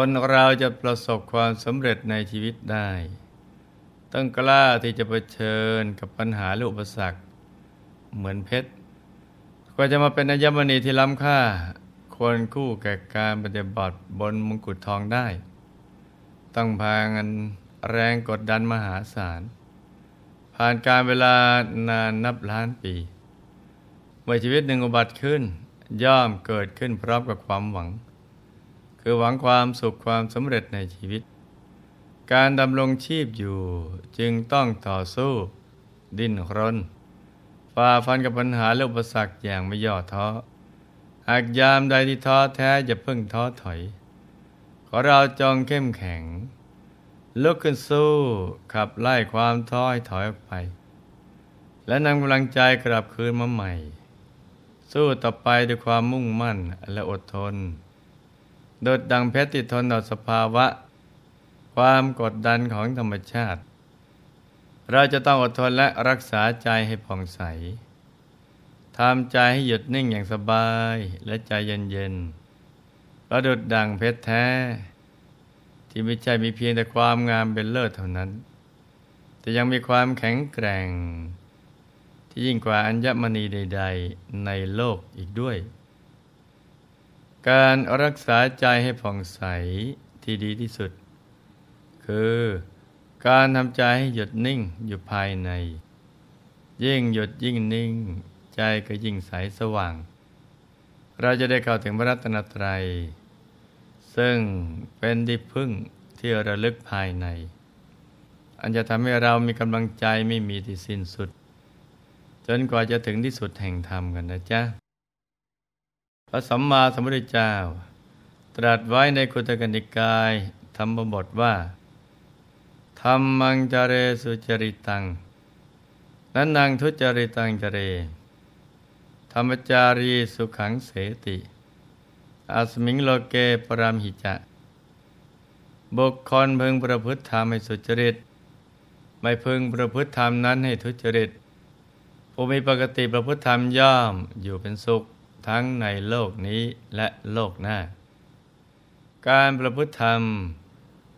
คนเราจะประสบความสำเร็จในชีวิตได้ ต้องกล้าที่จะเผชิญกับปัญหาและอุปสรรค เหมือนเพชรกว่าจะมาเป็นอัญมณีที่ล้ำค่า ควรคู่แก่การปฏิบัติบนมงกุฎทองได้ ต้องพางันแรงกดดันมหาศาล ผ่านการเวลานานนับล้านปีเมื่อชีวิตหนึ่งอุบัติขึ้น ย่อมเกิดขึ้นพร้อมกับความหวัง คือหวังความสุขความสำเร็จในชีวิต การดำรงชีพอยู่จึงต้องต่อสู้ ดิ้นรนฝ่าฟันกับปัญหาและอุปสรรคอย่างไม่ย่อท้อหากยามใดที่ท้อแท้จะเพิ่งท้อถอย ขอเราจองเข้มแข็งลุกขึ้นสู้ขับไล่ความท้อให้ถอยออกไป และนำกำลังใจกลับคืนมาใหม่ สู้ต่อไปด้วยความมุ่งมั่นและอดทน ดดดังเพชรติดทนต่อสภาวะ ความกดดันของธรรมชาติ เราจะต้องอดทนและรักษาใจให้ผ่องใสทำใจให้หยุดนิ่งอย่างสบายและใจเย็นๆประดุดดังเพชรแท้ ที่ไม่ใช่มีเพียงแต่ความงามเป็นเลิศเท่านั้น แต่ยังมีความแข็งแกร่ง ที่ยิ่งกว่าอัญมณีใด ๆ ในโลกอีกด้วย การรักษาใจให้ผ่องใสที่ดีที่สุด คือการทำใจให้หยุดนิ่งอยู่ภายใน ยิ่งหยุดยิ่งนิ่ง ใจก็ยิ่งใสสว่าง เราจะได้เข้าถึงพระรัตนตรัย ซึ่งเป็นที่พึ่งที่ระลึกภายใน อันจะทำให้เรามีกำลังใจไม่มีที่สิ้นสุด จนกว่าจะถึงที่สุดแห่งธรรมกันนะจ๊ะ พระสัมมาสัมพุทธเจ้า ตรัสไว้ในคุตกนิกายธรรมบทว่าธรรมังจเรสุจริตัง นั้นนางทุจริตังจเร ธรรมจารีสุขังเสติอาสมิงโลเกปรามหิจะ บุคคลพึงประพฤติธรรมให้สุจริต ไม่พึงประพฤติธรรมนั้นให้ทุจริต ผู้มีปกติประพฤติธรรมย่อมอยู่เป็นสุข ทั้งในโลกนี้และโลกหน้า การประพฤติธรรม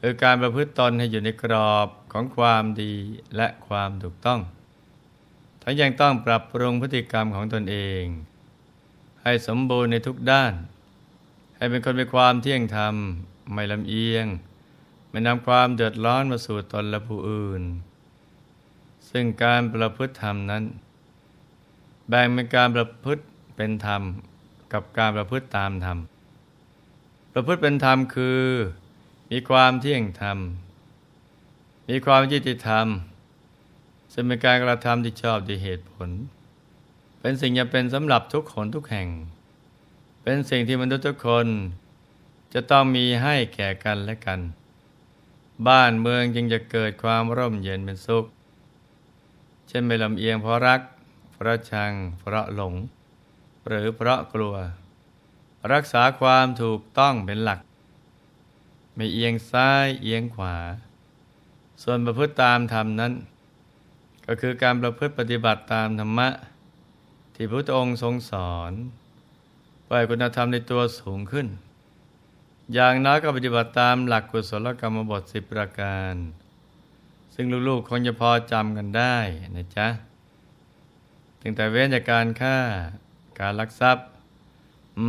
คือการประพฤติตนให้อยู่ในกรอบของความดีและความถูกต้อง ทั้งยังต้องปรับปรุงพฤติกรรมของตนเอง ให้สมบูรณ์ในทุกด้าน ให้เป็นคนมีความเที่ยงธรรม ไม่ลำเอียง ไม่นำความเดือดร้อนมาสู่ตนและผู้อื่น ซึ่งการประพฤติธรรมนั้น แบ่งเป็นการประพฤติ เป็นธรรมกับการประพฤติตามธรรม ประพฤติเป็นธรรมคือ มีความเที่ยงธรรม มีความยุติธรรมซึ่งเป็นการกระทำที่ชอบด้วยเหตุผล เป็นสิ่งจำเป็นสำหรับทุกคนทุกแห่ง เป็นสิ่งที่มนุษย์ทุกคนจะต้องมีให้แก่กันและกัน บ้านเมืองจึงจะเกิดความร่มเย็นเป็นสุข เช่นไม่ลำเอียงเพราะรัก เพราะชัง เพราะหลง หรือเพราะกลัว รักษาความถูกต้องเป็นหลัก ไม่เอียงซ้ายเอียงขวา ส่วนประพฤติตามธรรมนั้น ก็คือการประพฤติปฏิบัติตามธรรมะ ที่พระพุทธองค์ทรงสอนปล่อยคุณธรรมในตัวสูงขึ้น อย่างน้อยก็ปฏิบัติตามหลักกุศลกรรมบทสิบประการ ซึ่งลูกๆคงจะพอจำกันได้นะจ๊ะถึงแต่เว้นจากการฆ่า การลักทรัพย์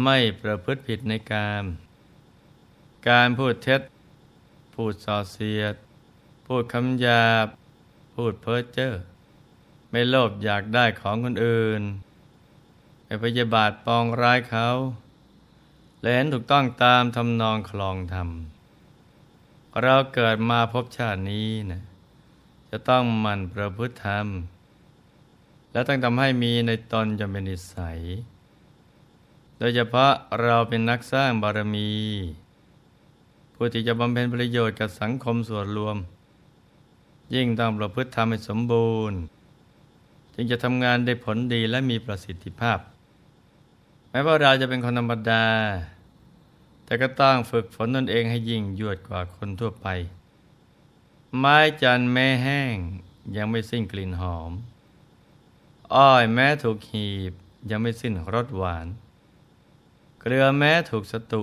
ไม่ประพฤติผิดในการ การพูดเท็จ พูดส่อเสียด พูดคำหยาบ พูดเพ้อเจ้อไม่โลภอยากได้ของคนอื่นไม่พยาบาทปองร้ายเขาและเห็นถูกต้องตามทำนองคลองธรรม เราเกิดมาพบชาตินี้นะจะต้องมันประพฤติธรรม และต้องทำให้มีในตนจะเป็นนิสัย โดยเฉพาะเราเป็นนักสร้างบารมี ผู้ที่จะบำเพ็ญประโยชน์กับสังคมส่วนรวม ยิ่งต้องประพฤติทำให้สมบูรณ์ จึงจะทำงานได้ผลดีและมีประสิทธิภาพ แม้ว่าเราจะเป็นคนธรรมดา แต่ก็ต้องฝึกฝนตนเองให้ยิ่งยวดกว่าคนทั่วไป ไม้จันแม่แห้งยังไม่สิ้นกลิ่นหอม อ้อยแม้ถูกหีบยังไม่สิ้นรสหวาน เกลือแม้ถูกสตุ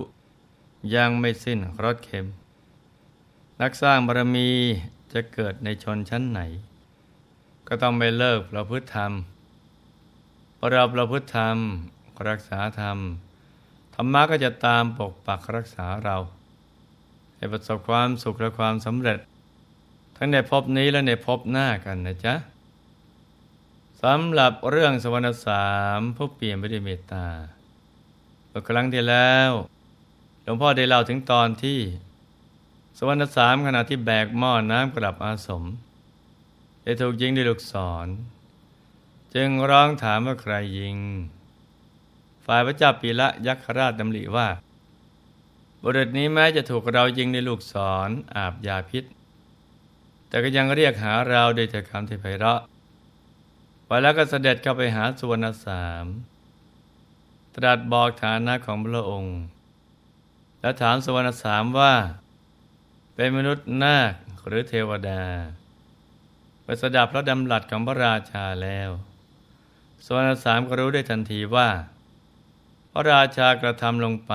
ยังไม่สิ้นรสเค็ม นักสร้างบารมีจะเกิดในชนชั้นไหน ก็ต้องไม่เลิกประพฤติธรรมพอเราประพฤติธรรม รักษาธรรม ธรรมะก็จะตามปกปักรักษาเรา ให้ประสบความสุขและความสำเร็จ ทั้งในภพนี้และในภพหน้ากันนะจ๊ะ สำหรับเรื่องสวรรค์สามผู้เปลี่ยนไปด้วยเมตตาครั้งที่แล้วหลวงพ่อได้เล่าถึงตอนที่ สวรรค์สามขณะที่แบกหม้อน้ำกลับอาสม ได้ถูกยิงด้วยลูกศร จึงร้องถามว่าใครยิง ฝ่ายพระเจ้าปีละยักษราชดำริว่าบุรุษนี้แม้จะถูกเรายิงในลูกศรออาบยาพิษ แต่ก็ยังเรียกหาเราโดยแต่คำที่ไพเราะ ไปแล้วก็เสด็จเข้าไปหาสุวรรณสาม ตรัสบอกฐานะของพระองค์ แล้วถามสุวรรณสามว่า เป็นมนุษย์นาคหรือเทวดา ไปสดับพระดำรัสของพระราชาแล้วสุวรรณสามก็รู้ได้ทันทีว่า พระราชากระทำลงไป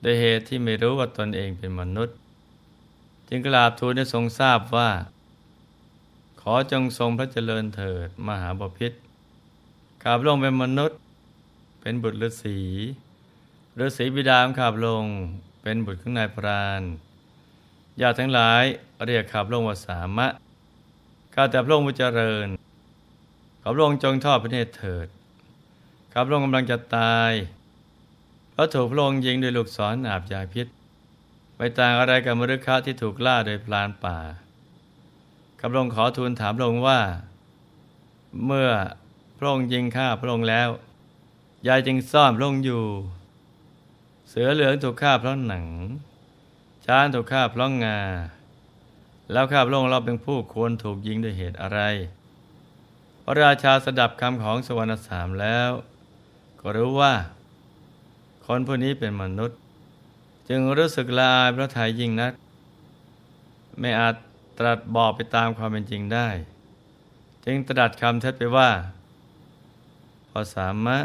โดยเหตุที่ไม่รู้ว่าตนเองเป็นมนุษย์ จึงกราบทูลให้ทรงทราบว่า ขอจงทรงพระเจริญเถิดมหาบพิษข้าพระองเป็นมนุษย์ เป็นบุตรฤาษีฤาษีบิดามข้าพระองเป็นบุตรของนายพรานญาติทั้งหลายเรียกข้าพระองว่าสามะข้าแต่พระองค์ผู้เจริญข้าพระองจงทอดพระเนตรเถิดข้าพระองกำลังจะตายเพราะถูกพระองค์ยิงด้วยลูกศรอาบยาพิษ ไปต่างอะไรกับมฤคะที่ถูกล่าโดยพลานป่า ข้าพระองค์ขอทูลถามพระองค์ว่า เมื่อพระองค์ยิงฆ่าพระองค์แล้ว ยายจึงซ่อนพระองค์อยู่ เสือเหลืองถูกฆ่าเพราะหนัง ช้างถูกฆ่าเพราะงา แล้วข้าพระองค์เราเป็นผู้ควรถูกยิงด้วยเหตุอะไร พระราชาสดับคำของสวรรณสามแล้ว ก็รู้ว่า คนผู้นี้เป็นมนุษย์ จึงรู้สึกลายพระทัยยิ่งนัก ไม่อาจ ตรัสบอกไปตามความเป็นจริงได้ จึงตรัสคำเท็จไปว่า พอสามะ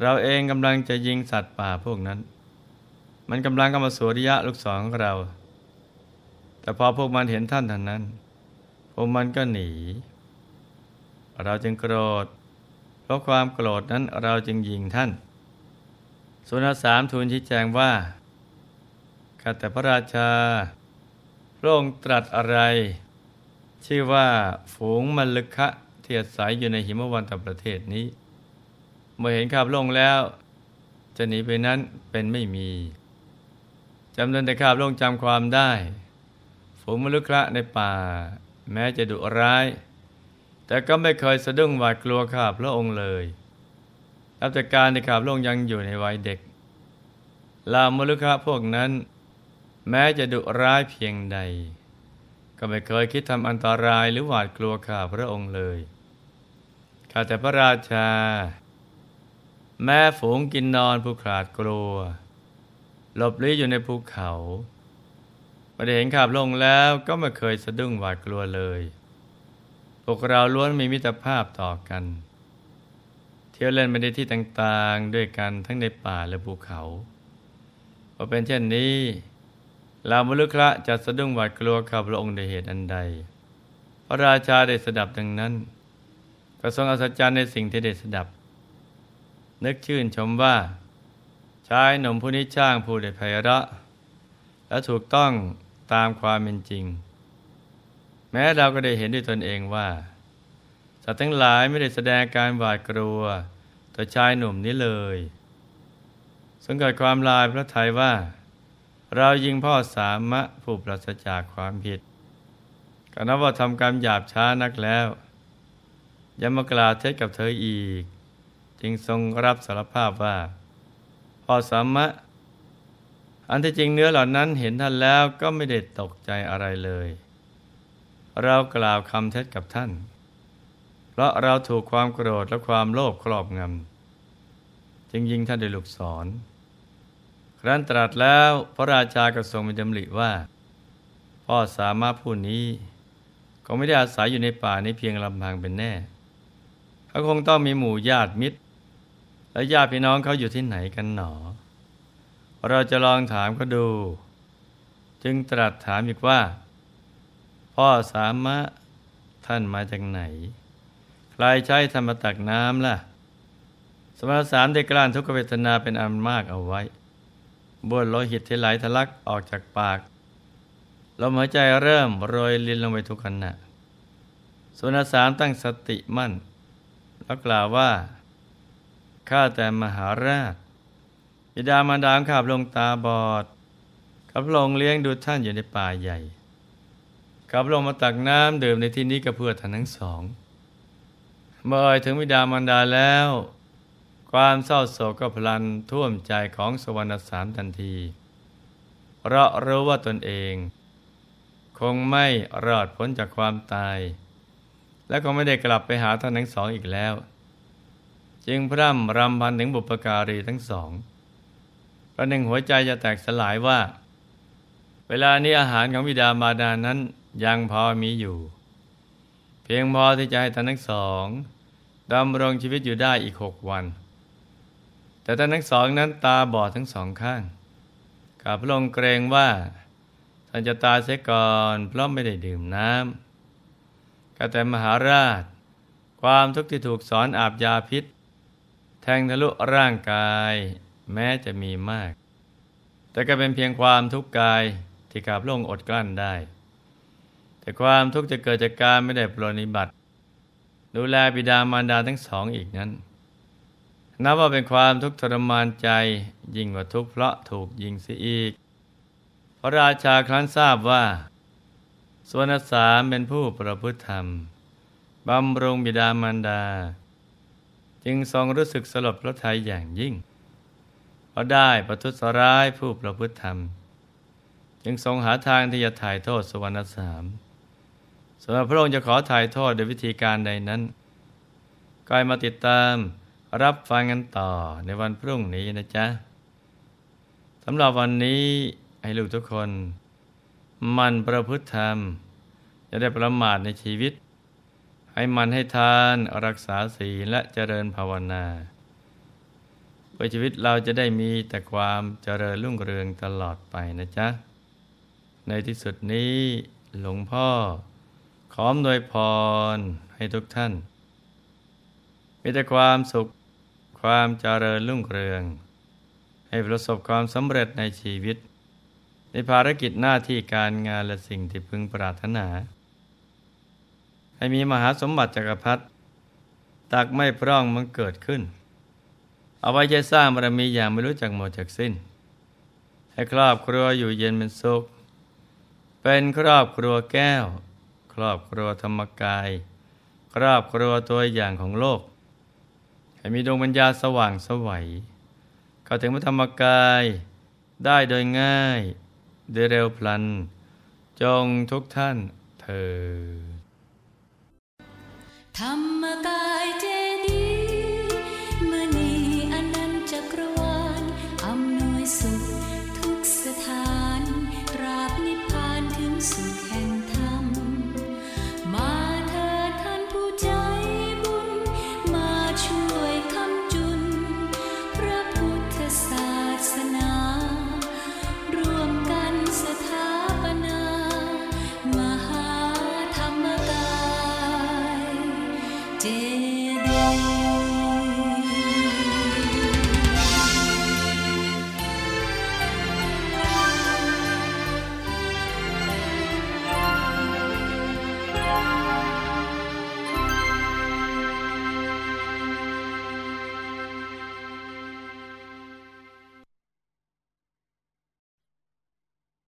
เราเองกำลังจะยิงสัตว์ป่าพวกนั้น มันกำลังกำมาสวริยะลูกศรของเรา แต่พอพวกมันเห็นท่านท่านนั้น พวกมันก็หนี เราจึงโกรธ เพราะความโกรธนั้นเราจึงยิงท่านสุนสามทูลชี้แจงว่าข้าแต่พระราชา พระองค์ตรัสอะไร ชื่อว่าฝูงมลึคะเทียดสายอยู่ในหิมวันตประเทศนี้ เมื่อเห็นข้าพระองค์แล้ว จะหนีไปนั้นเป็นไม่มีจำเนวนแต่ข้าพระองค์จำความได้ ฝูงมลึคะในป่า แม้จะดุร้าย แต่ก็ไม่เคยสะดุ้งหวาดกลัวข้าพระองค์เลยนับแต่การที่ข้าพระองค์ยังอยู่ในวัยเด็กลามลคะพวกนั้น แม้จะดุร้ายเพียงใด ก็ไม่เคยคิดทำอันตรายหรือหวาดกลัวข้าพระองค์เลยข้าแต่พระราชา แม้ฝูงกินนอนผู้ขาดกลัว หลบลี้อยู่ในภูเขาไม่ได้เห็นข้าพระองค์แล้วก็ไม่เคยสะดุ้งหวาดกลัวเลยพวกเราล้วนมีมิตรภาพต่อกัน เที่ยวเล่นไปในที่ต่างๆ ด้วยกันทั้งในป่าและภูเขาพอเป็นเช่นนี้ ลามลุคะจะสะดุ้งหวาดกลัวข้าพระองค์ในเหตุอันใด พระราชาได้สดับดังนั้นก็ทรงอัศจรรย์ในสิ่งที่ได้สดับ นึกชื่นชมว่า ชายหนุ่มผู้นี้ช่างผู้ได้ไพเราะ และถูกต้องตามความเป็นจริง แม้เราก็ได้เห็นด้วยตนเองว่า สัตว์ทั้งหลายไม่ได้แสดงการหวาดกลัวต่อชายหนุ่มนี้เลยสังเกิดความลายพระทัยว่า เรายิงพ่อสามะผู้ปราศจากความผิดก็นับว่าทำกรรมหยาบช้านักแล้วยังมากล่าวเท็จกับเธออีก จึงทรงรับสารภาพว่า พ่อสามะ อันที่จริงเนื้อเหล่านั้นเห็นท่านแล้วก็ไม่ได้ตกใจอะไรเลย เรากล่าวคำเท็จกับท่าน เพราะเราถูกความโกรธและความโลภครอบงำจึงยิงท่านด้วยลูกศร ครั้นตรัสแล้วพระราชาก็ทรงมีดำริว่า พ่อสามารถผู้นี้ ก็ไม่ได้อาศัยอยู่ในป่านี้เพียงลำพังเป็นแน่เขาคงต้องมีหมู่ญาติมิตร และญาติพี่น้องเขาอยู่ที่ไหนกันหนอ เราจะลองถามเขาดู จึงตรัสถามอีกว่า พ่อสามะท่านมาจากไหน ใครใช้ธรรมตักน้ำล่ะ สมณสามได้กลั้นทุกขเวทนาเป็นอันมากเอาไว้ บ้วนโลหิตที่ไหลทะลักออกจากปากลมหายใจเริ่มโรยลินลงไปทุกขณะสุนสามตั้งสติมั่น แล้วกล่าวว่า ข้าแต่มหาราชบิดามารดาขับลงตาบอดกับลงเลี้ยงดูท่านอยู่ในป่าใหญ่กับลงมาตักน้ำดื่มในที่นี้ก็เพื่อท่านทั้งสอง เมื่อถึงบิดามารดาแล้ว ความเศร้าโศกก็พลันท่วมใจของสวรรณสามทันทีเพราะรู้ว่าตนเอง คงไม่รอดพ้นจากความตาย และก็ไม่ได้กลับไปหาท่านทั้งสองอีกแล้ว จึงพร่ำรำพันถึงบุปการีทั้งสองประหนึ่งหัวใจจะแตกสลายว่า เวลานี้อาหารของวิดามาดานั้นยังพอมีอยู่ เพียงพอที่จะให้ท่านทั้งสองดำรงชีวิตอยู่ได้อีกหกวัน แต่ท่านทั้งสองนั้นตาบอดทั้งสองข้างกับพระองค์เกรงว่าท่านจะตายเสียก่อนเพราะไม่ได้ดื่มน้ำก็แต่มหาราช ความทุกข์ที่ถูกสอนอาบยาพิษ แทงทะลุร่างกายแม้จะมีมาก แต่ก็เป็นเพียงความทุกข์กายที่ข้าพระองค์อดกลั้นได้ แต่ความทุกข์จะเกิดจากการไม่ได้ปรนิบัติ ดูแลบิดามารดาทั้งสองอีกนั้น นับว่าเป็นความทุกข์ทรมานใจ ยิ่งกว่าทุกข์เพราะถูกยิงเสียอีก พระราชาครั้นทราบว่าสวนสามเป็นผู้ประพฤติธรรมบำรุงบิดามารดา จึงทรงรู้สึกสลดพระทัยอย่างยิ่งเพราะได้ประทุษร้ายผู้ประพฤติธรรม จึงทรงหาทางที่จะถ่ายโทษสวรรค์สามสำหรับพระองค์จะขอถ่ายโทษโดวยวิธีการใดนั้นก็มาติดตาม รับฟังกันต่อในวันพรุ่งนี้นะจ๊ะสำหรับวันนี้ให้ลูกทุกคน มันประพฤติธรรม จะได้ประมาทในชีวิต ให้มันให้ทานรักษาศีลและเจริญภาวนาพื่อชีวิตเราจะได้มีแต่ความเจริญรุ่งเรืองตลอดไปนะจ๊ะ ในที่สุดนี้หลวงพ่อ ขอมโดยพรให้ทุกท่าน มีแต่ความสุข ความเจริญรุ่งเรือง ให้ประสบความสำเร็จในชีวิต ในภารกิจหน้าที่การงานและสิ่งที่พึงปรารถนา ให้มีมหาสมบัติจักรพรรดิตักไม่พร่องมันเกิดขึ้น เอาไว้ใช้สร้างบารมีอย่างไม่รู้จักหมดจากสิ้น ให้ครอบครัวอยู่เย็นเป็นสุข เป็นครอบครัวแก้ว ครอบครัวธรรมกาย ครอบครัวตัวอย่างของโลก ให้มีดวงปัญญาสว่างสวัยเข้าถึงพระธรรมกายได้โดยง่ายโดยเร็วพลัน จงทุกท่านเธอธรรมกาย